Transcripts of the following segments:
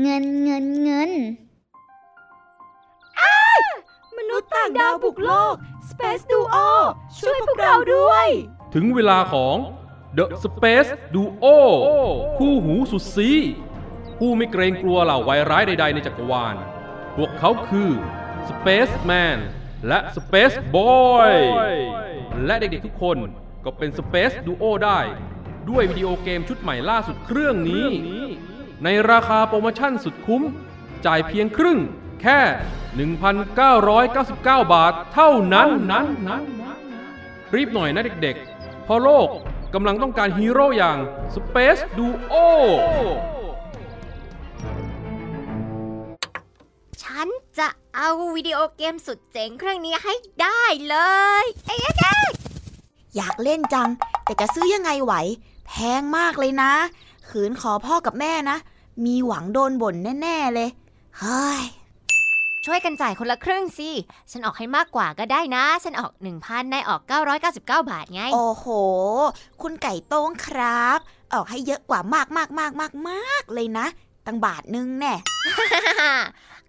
เงินเงินเงินมนุษย์ต่างดาวบุกโลก Space Duo ช่วยพวกเราด้วย ถึงเวลาของ The Space Duo คู่หูสุดซีผู้ไม่เกรงกลัวเหล่าไวร้ายใด ๆ ในจักรวาล พวกเขาคือ Space Man และ Space Boy และเด็กๆทุกคนก็เป็น Space Duo ได้ ด้วยวิดีโอเกมชุดใหม่ล่าสุดเครื่องนี้ ในราคาโปรโมชั่นสุดคุ้ม จ่ายเพียงครึ่ง แค่ 1,999 บาทเท่านั้นนั้นนั้นรีบหน่อยนะเด็กๆ เพราะโลกกำลังต้องการฮีโร่อย่าง Space Duo ฉันจะเอาวิดีโอเกมสุดเจ๋งเครื่องนี้ให้ได้เลยเอ๊ะอยากเล่นจัง แต่จะซื้อยังไงไหว แพงมากเลยนะ ขืนขอพ่อกับแม่นะ มีหวังโดนบ่นแน่ๆเลย เฮ้ย ช่วยกันจ่ายคนละครึ่งสิ ฉันออกให้มากกว่าก็ได้นะ ฉันออก 1,000นายออก 999 บาทไง โอ้โห คุณไก่โต้งครับ ออกให้เยอะกว่ามากมากมากมากมากเลยนะ ตั้งบาทนึงแน่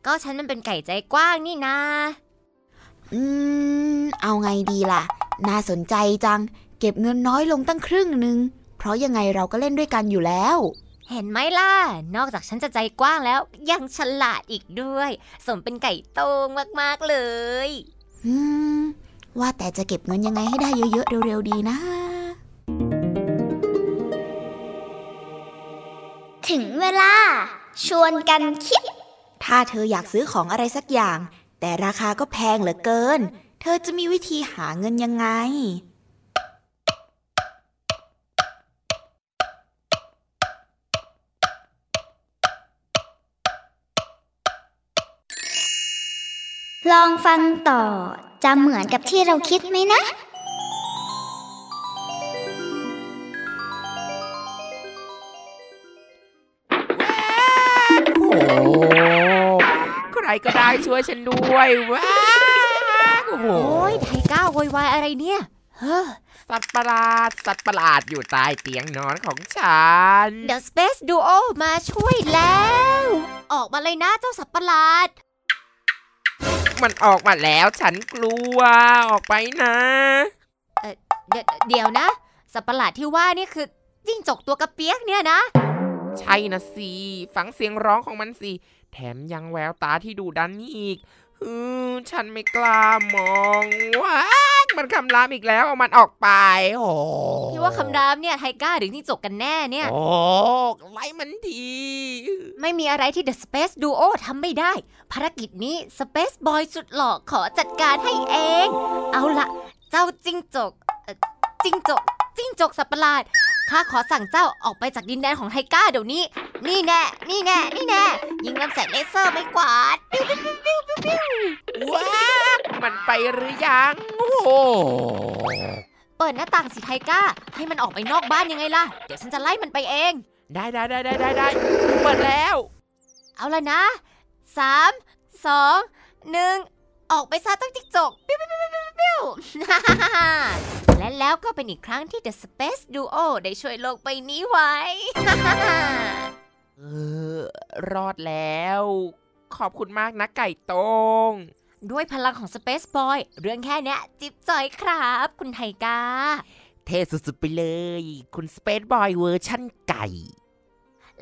ก็ฉันมันเป็นไก่ใจกว้างนี่นาอืม เอาไงดีล่ะ น่าสนใจจัง เก็บเงินน้อยลงตั้งครึ่งหนึ่ง เพราะยังไงเราก็เล่นด้วยกันอยู่แล้ว เห็นไหมล่ะ นอกจากฉันจะใจกว้างแล้ว ยังฉลาดอีกด้วย สมเป็นไก่โตงมากๆเลยอืมว่าแต่จะเก็บเงินยังไงให้ได้เยอะๆเร็วๆดีนะ ถึงเวลา ชวนกันคิด ถ้าเธออยากซื้อของอะไรสักอย่าง แต่ราคาก็แพงเหลือเกิน เธอจะมีวิธีหาเงินยังไง ลองฟังต่อ จะเหมือนกับที่เราคิดไหมนะ โอ้โหใครก็ได้ช่วยฉันด้วยว้าโอ้โหโอ้ยไทก้าโวยวายอะไรเนี่ยเฮ้อสัตว์ประหลาด สัตว์ประหลาดอยู่ใต้เตียงนอนของฉัน The Space Duo มาช่วยแล้ว ออกมาเลยนะเจ้าสัตว์ประหลาด มันออกมาแล้วฉันกลัวออกไปนะเดี๋ยวเดี๋ยวนะ สัตว์ประหลาดที่ว่านี่คือจิ้งจกตัวกระเปียกเนี่ยนะ ใช่นะสิ ฟังเสียงร้องของมันสิ แถมยังแววตาที่ดูดันนี่อีก อือฉันไม่กล้ามองว้ายมันคำรามอีกแล้วเอามันออกไปโอ้พี่ว่าคำรามเนี่ยไทก้าหรือจิ้งจกกันแน่เนี่ย โอ้ไล่มันทีไม่มีอะไรที่ The Space Duo ทำไม่ได้ ภารกิจนี้ Space Boy สุดหล่อขอจัดการให้เอง เอาละเจ้าจิ้งจกเอ่อจิ้งจก จิ้งจกสัตว์ประหลาดข้าขอสั่งเจ้าออกไปจากดินแดนของไทก้าเดี๋ยวนี้ นี่แน่ นี่แน่ นี่แน่ ยิงลำแสงเลเซอร์ไม่กวาดปิ้วปิ้วปิ้วปิ้วปิ้วปิ้วว้ามันไปหรือยัง โอ้โหเปิดหน้าต่างสิไทก้า ให้มันออกไปนอกบ้านยังไงล่ะ เดี๋ยวฉันจะไล่มันไปเอง ได้ได้ได้ได้ได้ได้เปิดแล้ว เอาละนะสามสองหนึ่ง ออกไปซะตั้งจิกจกปิ้วปิ้วปิ้วปิ้วปิ้วและแล้วก็เป็นอีกครั้งที่ The Space Duo ได้ช่วยโลกใบนี้ไว้ เออ รอดแล้ว ขอบคุณมากนะไก่โต้งด้วยพลังของ Space Boy เรื่องแค่เนี้ย จิ๊บจอยครับ คุณไทกา เท่สุดๆไปเลย คุณสเปซบอยเวอร์ชั่นไก่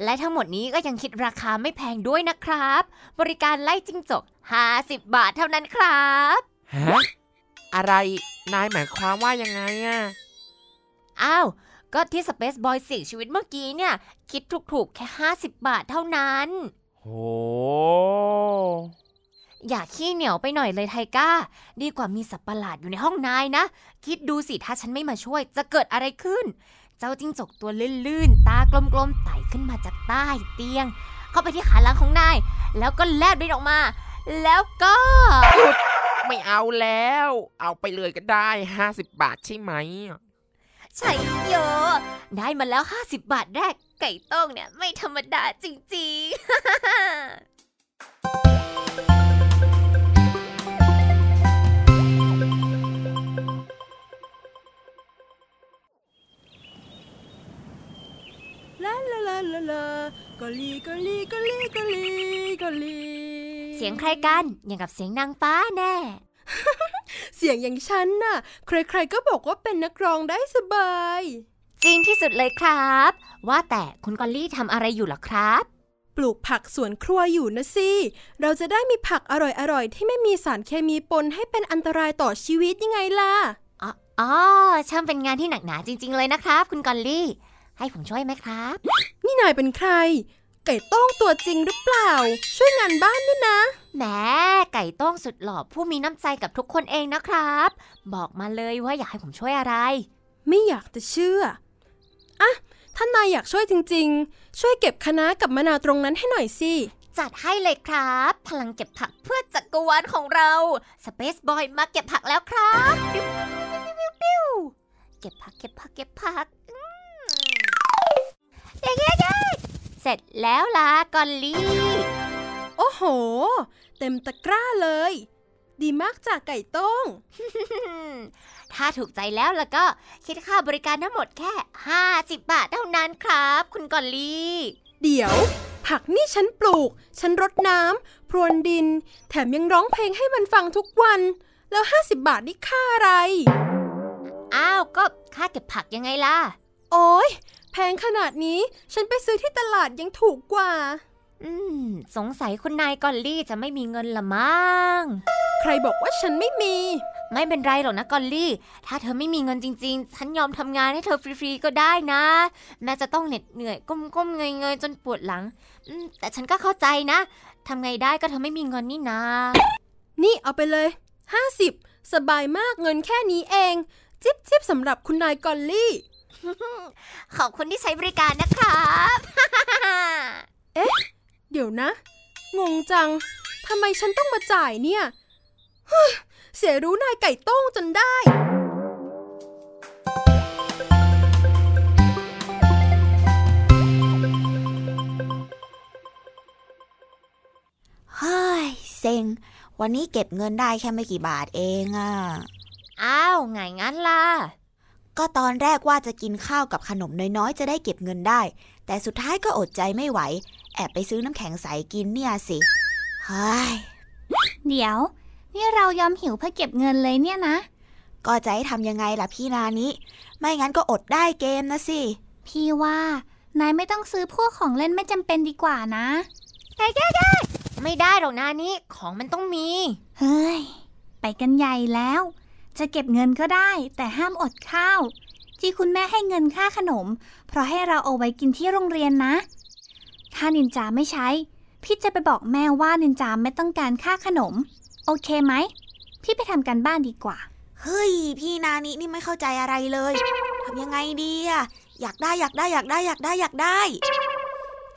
และทั้งหมดนี้ก็ยังคิดราคาไม่แพงด้วยนะครับ บริการไล่จิ้งจก 50 บาทเท่านั้นครับฮะอะไร นายหมายความว่ายังไงอะอ้าวก็ที่ Space Boy เสี่ยงชีวิตเมื่อกี้เนี่ย คิดถูกๆ แค่ 50 บาทเท่านั้น โห อย่าขี้เหนียวไปหน่อยเลยไทก้า ดีกว่ามีสัตว์ประหลาดอยู่ในห้องนายนะ คิดดูสิถ้าฉันไม่มาช่วยจะเกิดอะไรขึ้น เจ้าจิ้งจกตัวลื่นๆ ตากลมๆไต่ขึ้นมาจากใต้เตียง เข้าไปที่ขาหลังของนาย แล้วก็แลบดินออกมา แล้วก็ไม่เอาแล้ว เอาไปเลยก็ได้ 50 บาทใช่ไหมใช่โยได้มาแล้ว 50 บาทแรกไก่ต้งเนี่ย ไม่ธรรมดาจริงๆ ลาลาลาลาลากอลีกอลีกอลีกอลีกอลีเสียงใครกันอย่างกับเสียงนางฟ้าแน่ เสียงอย่างฉันน่ะ ใครๆก็บอกว่าเป็นนักร้องได้สบาย จริงที่สุดเลยครับ ว่าแต่คุณกอลลี่ทำอะไรอยู่ล่ะครับ ปลูกผักสวนครัวอยู่นะสิ เราจะได้มีผักอร่อยๆ ที่ไม่มีสารเคมีปนให้เป็นอันตรายต่อชีวิตยังไงล่ะอ๋ออ๋อช่างเป็นงานที่หนักหนาจริง ๆ เลยนะครับ คุณกอลลี่ ให้ผมช่วยไหมครับ นี่นายเป็นใคร ไก่โต้งตัวจริงหรือเปล่า ช่วยงานบ้านด้วยนะ แหมไก่โต้งสุดหล่อผู้มีน้ำใจกับทุกคนเองนะครับ บอกมาเลยว่าอยากให้ผมช่วยอะไร ไม่อยากจะเชื่ออะท่านนายอยากช่วยจริง ๆ ช่วยเก็บคะน้ากับมะนาวตรงนั้นให้หน่อยสิ จัดให้เลยครับ พลังเก็บผักเพื่อจักรวาลของเรา Space Boy มาเก็บผักแล้วครับปิ้วปิ้วปิ้วเก็บผักเก็บผักเก็บผักอืม เย้เย้เย้เสร็จแล้วล่ะกอลลี่ โอ้โห เต็มตะกร้าเลย ดีมากจากไก่โต้ง ถ้าถูกใจแล้วแล้วก็คิดค่าบริการทั้งหมดแค่ 50 บาทเท่านั้นครับ คุณกอลลี่ เดี๋ยว ผักนี่ฉันปลูก ฉันรดน้ำพรวนดิน แถมยังร้องเพลงให้มันฟังทุกวัน แล้ว 50 บาทนี่ค่าอะไร อ้าว ก็ค่าเก็บผักยังไงล่ะ โอ้ย แพงขนาดนี้ฉันไปซื้อที่ตลาดยังถูกกว่า อืม สงสัยคุณนายกอลลี่จะไม่มีเงินละมั้ง ใครบอกว่าฉันไม่มี ไม่เป็นไรหรอกนะกอลลี่ ถ้าเธอไม่มีเงินจริง ๆ ฉันยอมทำงานให้เธอฟรีๆก็ได้นะ แม้จะต้องเหน็ดเหนื่อยก้มๆเงยๆจนปวดหลังอืมแต่ฉันก็เข้าใจนะทำไงได้ก็เธอไม่มีเงินนี่นานี่เอาไปเลย50สบายมากเงินแค่นี้เอง จิ๊บจิ๊บสำหรับคุณนายกอลลี่ ขอบคุณที่ใช้บริการนะครับเดี๋ยวนะ งงจัง ทำไมฉันต้องมาจ่ายเนี่ยเฮ้ยเสียรู้นายไก่โต้งจนได้เฮ้ยเซ็งวันนี้เก็บเงินได้แค่ไม่กี่บาทเองอะอ้าว ไงงั้นล่ะ ก็ตอนแรกว่าจะกินข้าวกับขนมน้อยๆ จะได้เก็บเงินได้ แต่สุดท้ายก็อดใจไม่ไหว แอบไปซื้อน้ำแข็งใสกินเนี่ยสิเฮ้ยเดี๋ยว นี่เรายอมหิวเพื่อเก็บเงินเลยเนี่ยนะ ก็จะให้ทำยังไงล่ะพี่นานิไม่งั้นก็อดได้เกมนะสิ พี่ว่านายไม่ต้องซื้อพวกของเล่นไม่จำเป็นดีกว่านะไม่ได้หรอกนะนี่ของมันต้องมี เฮ้ย ไปกันใหญ่แล้ว จะเก็บเงินก็ได้ แต่ห้ามอดข้าว ที่คุณแม่ให้เงินค่าขนม เพราะให้เราเอาไว้กินที่โรงเรียนนะ ถ้านินจาไม่ใช้ พี่จะไปบอกแม่ว่านินจาไม่ต้องการค่าขนม โอเคไหม พี่ไปทำการบ้านดีกว่า เฮ้ย พี่นานินี่ไม่เข้าใจอะไรเลยทำยังไงดีอะอยากได้อยากได้อยากได้อยากได้อยากได้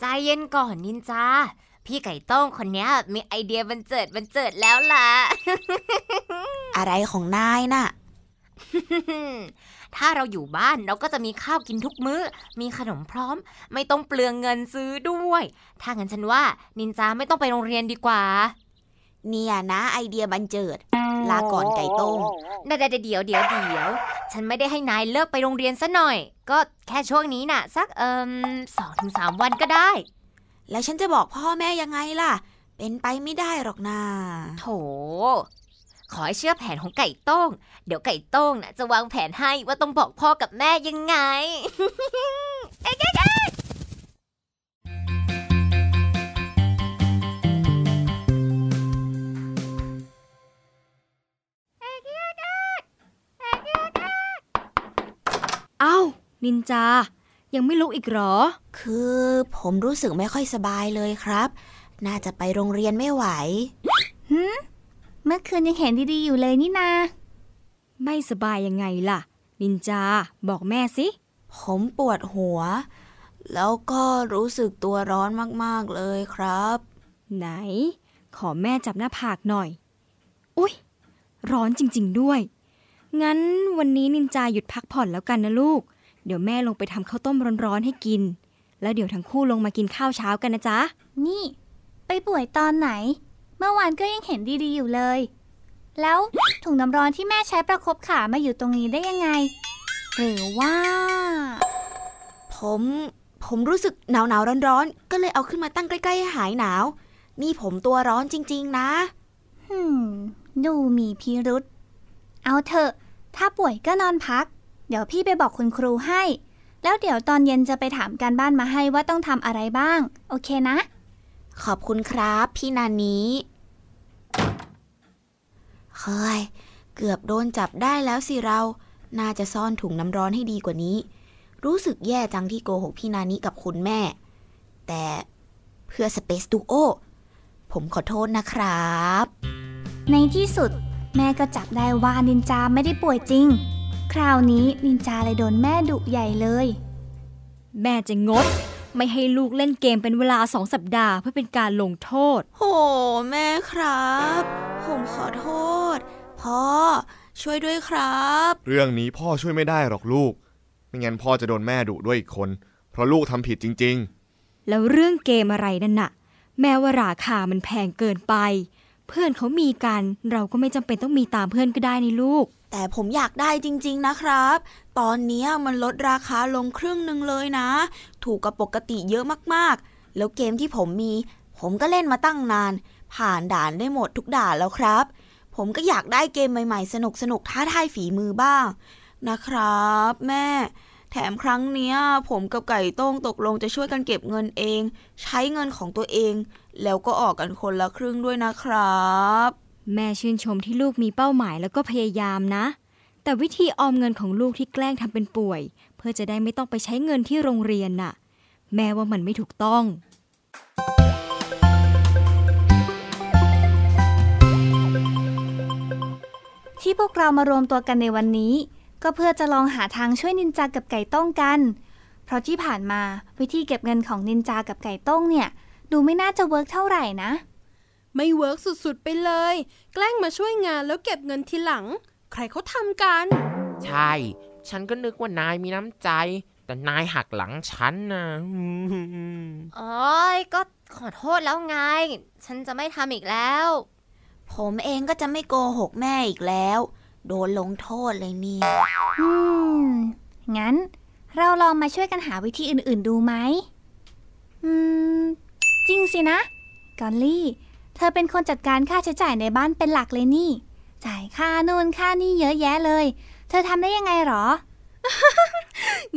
ใจเย็นก่อนนินจาพี่ไก่โต้งคนเนี้ยมีไอเดียบันเจิดบันเจิดแล้วล่ะ อะไรของนายน่ะ ถ้าเราอยู่บ้านเราก็จะมีข้าวกินทุกมื้อ มีขนมพร้อม ไม่ต้องเปลืองเงินซื้อด้วย ถ้างั้นฉันว่า นินจาไม่ต้องไปโรงเรียนดีกว่า เนี่ยนะไอเดียบันเจิด ลาก่อนไก่โต้งเดี๋ยวเดี๋ยวเดี๋ยวเดี๋ยว ฉันไม่ได้ให้นายเลิกไปโรงเรียนซะหน่อย ก็แค่ช่วงนี้น่ะ สักเอิมสองถึงสามวันก็ได้ แล้วฉันจะบอกพ่อแม่ยังไงล่ะเป็นไปไม่ได้หรอกนาโถ ขอให้เชื่อแผนของไก่โต้ง เดี๋ยวไก่โต้งน่ะจะวางแผนให้ว่าต้องบอกพ่อกับแม่ยังไงเอ๊ะเอ๊ะเอ๊ะอ้าวนินจา ยังไม่ลุกอีกเหรอ คือผมรู้สึกไม่ค่อยสบายเลยครับ น่าจะไปโรงเรียนไม่ไหว เมื่อคืนยังเห็นดีๆอยู่เลยนี่นา ไม่สบายยังไงล่ะ นินจา บอกแม่สิ ผมปวดหัว แล้วก็รู้สึกตัวร้อนมากๆเลยครับ ไหน ขอแม่จับหน้าผากหน่อย อุ๊ย ร้อนจริง ๆด้วย งั้นวันนี้นินจาหยุดพักผ่อนแล้วกันนะลูก เดี๋ยวแม่ลงไปทำข้าวต้มร้อนๆให้กิน แล้วเดี๋ยวทั้งคู่ลงมากินข้าวเช้ากันนะจ๊ะ นี่ ไปป่วยตอนไหน เมื่อวานก็ยังเห็นดีๆอยู่เลย แล้วถุงน้ำร้อนที่แม่ใช้ประคบขามาอยู่ตรงนี้ได้ยังไง หรือว่า ผมผมรู้สึกหนาวหนาวร้อนร้อนๆก็เลยเอาขึ้นมาตั้งใกล้ๆให้หายหนาว นี่ผมตัวร้อนจริง ๆ นะหืมดูมีพิรุษเอาเถอะ ถ้าป่วยก็นอนพัก เดี๋ยวพี่ไปบอกคุณครูให้ แล้วเดี๋ยวตอนเย็นจะไปถามการบ้านมาให้ว่าต้องทำอะไรบ้าง โอเคนะ ขอบคุณครับ พี่นานี้ เฮ้ย เกือบโดนจับได้แล้วสิเรา น่าจะซ่อนถุงน้ำร้อนให้ดีกว่านี้ รู้สึกแย่จังที่โกหกพี่นานี้กับคุณแม่ แต่เพื่อ Space Duo ผมขอโทษนะครับ ในที่สุดแม่ก็จับได้ว่านินจาไม่ได้ป่วยจริง คราวนี้นินจาเลยโดนแม่ดุใหญ่เลย แม่จะงด ไม่ให้ลูกเล่นเกมเป็นเวลาสองสัปดาห์เพื่อเป็นการลงโทษ โห แม่ครับ ผมขอโทษ พ่อ ช่วยด้วยครับ เรื่องนี้พ่อช่วยไม่ได้หรอกลูก ไม่งั้นพ่อจะโดนแม่ดุด้วยอีกคน เพราะลูกทำผิดจริงแล้วเรื่องเกมอะไรนั่นน่ะ แม้ว่าราคามันแพงเกินไป เพื่อนเขามีกันเราก็ไม่จำเป็นต้องมีตามเพื่อนก็ได้นี่ลูก แต่ผมอยากได้จริง ๆนะครับ ตอนนี้มันลดราคาลงครึ่งหนึ่งเลยนะ ถูกกับปกติเยอะมากๆ แล้วเกมที่ผมมี ผมก็เล่นมาตั้งนาน ผ่านด่านได้หมดทุกด่านแล้วครับ ผมก็อยากได้เกมใหม่ๆ สนุกๆท้าทายฝีมือบ้าง นะครับ แม่ แถมครั้งเนี้ยผมกับไก่ต้งตกลงจะช่วยกันเก็บเงินเอง ใช้เงินของตัวเอง แล้วก็ออกกันคนละครึ่งด้วยนะครับ แม่ชื่นชมที่ลูกมีเป้าหมายแล้วก็พยายามนะ แต่วิธีออมเงินของลูกที่แกล้งทำเป็นป่วย เพื่อจะได้ไม่ต้องไปใช้เงินที่โรงเรียนน่ะ แม่ว่ามันไม่ถูกต้อง ที่พวกเรามารวมตัวกันในวันนี้ ก็เพื่อจะลองหาทางช่วยนินจากับไก่ต้งกัน เพราะที่ผ่านมาวิธีเก็บเงินของนินจากับไก่ต้งเนี่ย ดูไม่น่าจะ work เท่าไหร่นะ ไม่ work สุดๆไปเลย แกล้งมาช่วยงานแล้วเก็บเงินทีหลัง ใครเขาทำกัน ใช่ ฉันก็นึกว่านายมีน้ำใจ แต่นายหักหลังฉันนะโอ้ยก็ขอโทษแล้วไง ฉันจะไม่ทำอีกแล้ว ผมเองก็จะไม่โกหกแม่อีกแล้ว โดนลงโทษเลยเนี่ยอืม งั้น เราลองมาช่วยกันหาวิธีอื่นๆดูไหม อืม จริงสินะ กอลลี่ เธอเป็นคนจัดการค่าใช้จ่ายในบ้านเป็นหลักเลยนี่ จ่ายค่านู่นค่านี่เยอะแยะเลย เธอทำได้ยังไงหรอ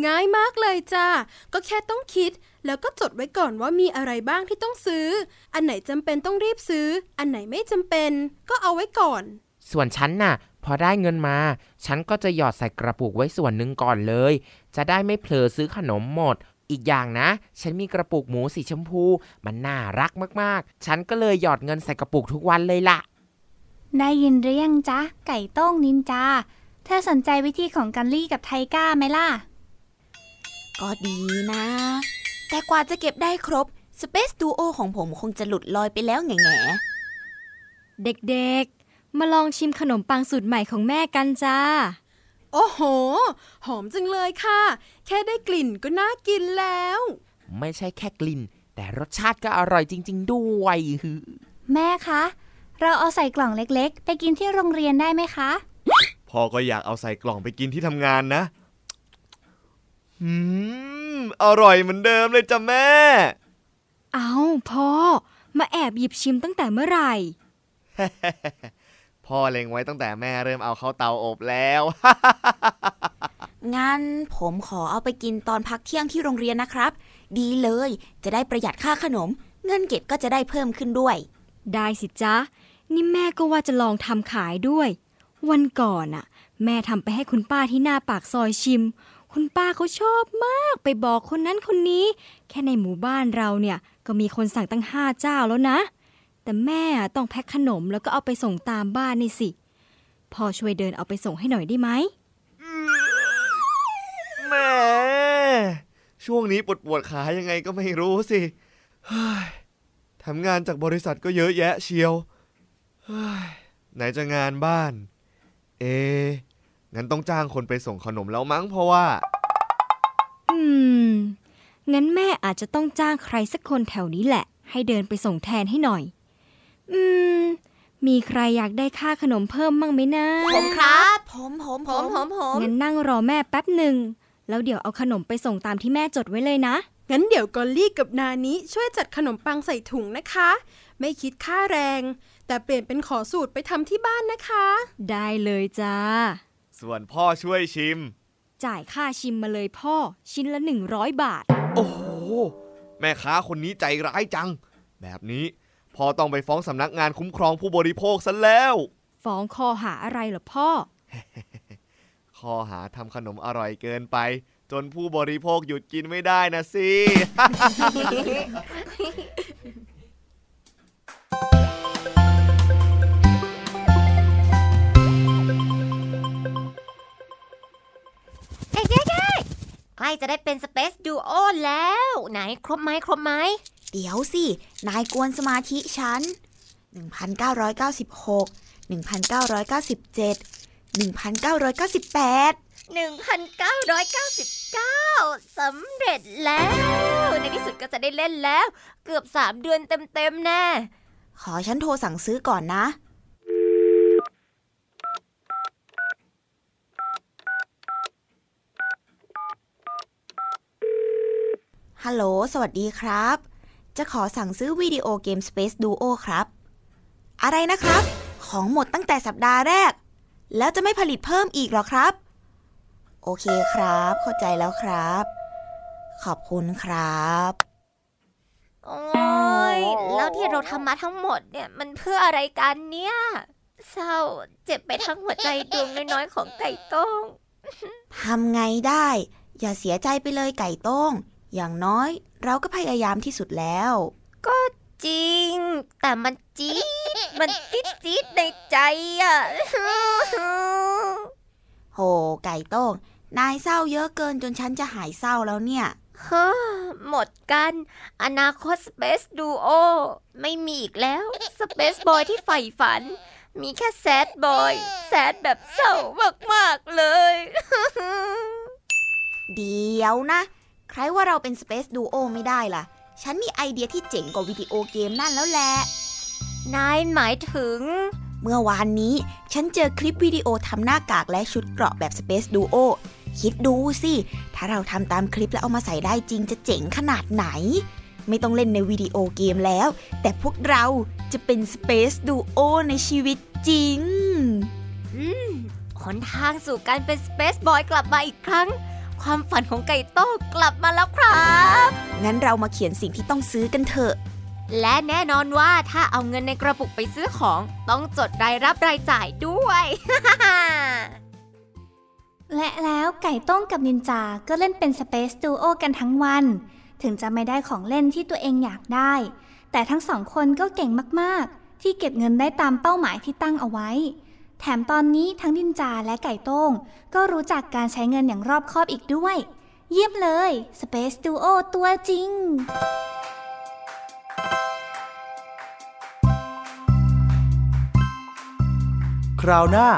ง่ายมากเลยจ้าก็แค่ต้องคิด แล้วก็จดไว้ก่อนว่ามีอะไรบ้างที่ต้องซื้อ อันไหนจำเป็นต้องรีบซื้อ อันไหนไม่จำเป็น ก็เอาไว้ก่อน ส่วนฉันน่ะ พอได้เงินมา ฉันก็จะหยอดใส่กระปุกไว้ส่วนหนึ่งก่อนเลย จะได้ไม่เผลอซื้อขนมหมด อีกอย่างนะ ฉันมีกระปุกหมูสีชมพู มันน่ารักมากๆ ฉันก็เลยหยอดเงินใส่กระปุกทุกวันเลยล่ะ ได้ยินหรือยังจ๊ะ ไก่โต้งนินจา เธอสนใจวิธีของกันลี่กับไทก้าไหมล่ะ ก็ดีนะ แต่กว่าจะเก็บได้ครบ Space Duo ของผมคงจะหลุดลอยไปแล้วแง่เด็กๆ มาลองชิมขนมปังสูตรใหม่ของแม่กันจ้า โอ้โห หอมจังเลยค่ะ แค่ได้กลิ่นก็น่ากินแล้ว ไม่ใช่แค่กลิ่น แต่รสชาติก็อร่อยจริง ๆ ด้วยแม่คะ เราเอาใส่กล่องเล็กๆ ไปกินที่โรงเรียนได้ไหมคะๆพ่อก็อยากเอาใส่กล่องไปกินที่ทำงานนะอืมอร่อยเหมือนเดิมเลยจ้ะแม่ เอาพ่อ มาแอบหยิบชิมตั้งแต่เมื่อไหร่ พ่อเล็งไว้ตั้งแต่แม่เริ่มเอาเข้าเตาอบแล้วๆงั้นผมขอเอาไปกินตอนพักเที่ยงที่โรงเรียนนะครับ ดีเลย จะได้ประหยัดค่าขนม เงินเก็บก็จะได้เพิ่มขึ้นด้วย ได้สิจ๊ะ นี่แม่ก็ว่าจะลองทำขายด้วย วันก่อนน่ะแม่ทำไปให้คุณป้าที่หน้าปากซอยชิม คุณป้าเขาชอบมากไปบอกคนนั้นคนนี้ แค่ในหมู่บ้านเราเนี่ยก็มีคนสั่งตั้งห้าเจ้าแล้วนะ แต่แม่ต้องแพ็คขนมแล้วก็เอาไปส่งตามบ้านนี่สิ พ่อช่วยเดินเอาไปส่งให้หน่อยได้ไหมแม่ช่วงนี้ปวดปวดขายังไงก็ไม่รู้สิเฮ้ยทำงานจากบริษัทก็เยอะแยะเชียวเฮ้ยไหนจะงานบ้าน เอะงั้นต้องจ้างคนไปส่งขนมแล้วมั้งเพราะว่า อืม งั้นแม่อาจจะต้องจ้างใครสักคนแถวนี้แหละ ให้เดินไปส่งแทนให้หน่อย อืม มีใครอยากได้ค่าขนมเพิ่มมั่งไหมนะ ผมครับ ผมผมผมผมผมงั้นนั่งรอแม่แป๊บหนึ่ง แล้วเดี๋ยวเอาขนมไปส่งตามที่แม่จดไว้เลยนะ งั้นเดี๋ยวกอลลี่กับนานิช่วยจัดขนมปังใส่ถุงนะคะ ไม่คิดค่าแรง แต่เปลี่ยนเป็นขอสูตรไปทำที่บ้านนะคะ ได้เลยจ้า ส่วนพ่อช่วยชิม จ่ายค่าชิมมาเลยพ่อ ชิ้นละ 100 บาท โอ้โห แม่ค้าคนนี้ใจร้ายจัง แบบนี้ พ่อต้องไปฟ้องสำนักงานคุ้มครองผู้บริโภคซะแล้ว ฟ้องคอหาอะไรเหรอพ่อ ข้อหาทำขนมอร่อยเกินไป จนผู้บริโภคหยุดกินไม่ได้นะสิ เอ๊ะเอ๊ะเอ๊ะใกล้จะได้เป็น Space Duo แล้ว ไหนครบไหมครบไหม เดี๋ยวสิ นายกวนสมาธิฉัน 1996 1997 1998 1999 สำเร็จแล้ว ในที่สุดก็จะได้เล่นแล้ว เกือบ 3 เดือนเต็มๆแน่ ขอฉันโทรสั่งซื้อก่อนนะ ฮัลโหล สวัสดีครับ จะขอสั่งซื้อวิดีโอเกม Space Duo ครับ อะไรนะครับ ของหมดตั้งแต่สัปดาห์แรก แล้วจะไม่ผลิตเพิ่มอีกหรอครับ โอเคครับ เข้าใจแล้วครับ ขอบคุณครับ โอ้ยแล้วที่เราทำมาทั้งหมดเนี่ย มันเพื่ออะไรกันเนี่ยเศร้าเจ็บไปทั้งหัวใจดวงน้อยๆของไก่โต้งทำไงได้ อย่าเสียใจไปเลยไก่โต้ง อย่างน้อย เราก็พยายามที่สุดแล้ว ก็จริง แต่มันจี๊ดมันจี๊ดจี๊ดในใจอะโหไก่โต้งนายเศร้าเยอะเกินจนฉันจะหายเศร้าแล้วเนี่ยเฮ้อหมดกัน อนาคต Space Duo ไม่มีอีกแล้ว Space Boy ที่ใฝ่ฝัน มีแค่แซดบอยแซดแบบเศร้ามาก ๆ เลย เดี๋ยวนะ ใครว่าเราเป็น Space Duo ไม่ได้ล่ะ ฉันมีไอเดียที่เจ๋งกว่าวิดีโอเกมนั่นแล้วแหละ นายหมายถึง เมื่อวานนี้ ฉันเจอคลิปวิดีโอทำหน้ากากและชุดเกราะแบบ Space Duo คิดดูสิ ถ้าเราทำตามคลิปแล้วเอามาใส่ได้จริงจะเจ๋งขนาดไหน ไม่ต้องเล่นในวิดีโอเกมแล้ว แต่พวกเราจะเป็น Space Duo ในชีวิตจริงหนทางสู่การเป็น Space Boy กลับมาอีกครั้ง ความฝันของไก่โต้กลับมาแล้วครับ งั้นเรามาเขียนสิ่งที่ต้องซื้อกันเถอะ และแน่นอนว่าถ้าเอาเงินในกระปุกไปซื้อของ ต้องจดรายรับรายจ่ายด้วย และแล้วไก่โต้งกับนินจาก็เล่นเป็น Space Duo กันทั้งวัน ถึงจะไม่ได้ของเล่นที่ตัวเองอยากได้ แต่ทั้งสองคนก็เก่งมากๆ ที่เก็บเงินได้ตามเป้าหมายที่ตั้งเอาไว้ แถมตอนนี้ทั้งนินจาและไก่โต้ง ก็รู้จักการใช้เงินอย่างรอบคอบอีกด้วย เยี่ยมเลย Space Duo ตัวจริง คราวหน้า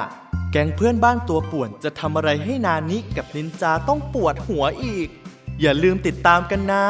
แก๊งเพื่อนบ้านตัวป่วนจะทำอะไรให้นานิกับนินจาต้องปวดหัวอีก อย่าลืมติดตามกันนะ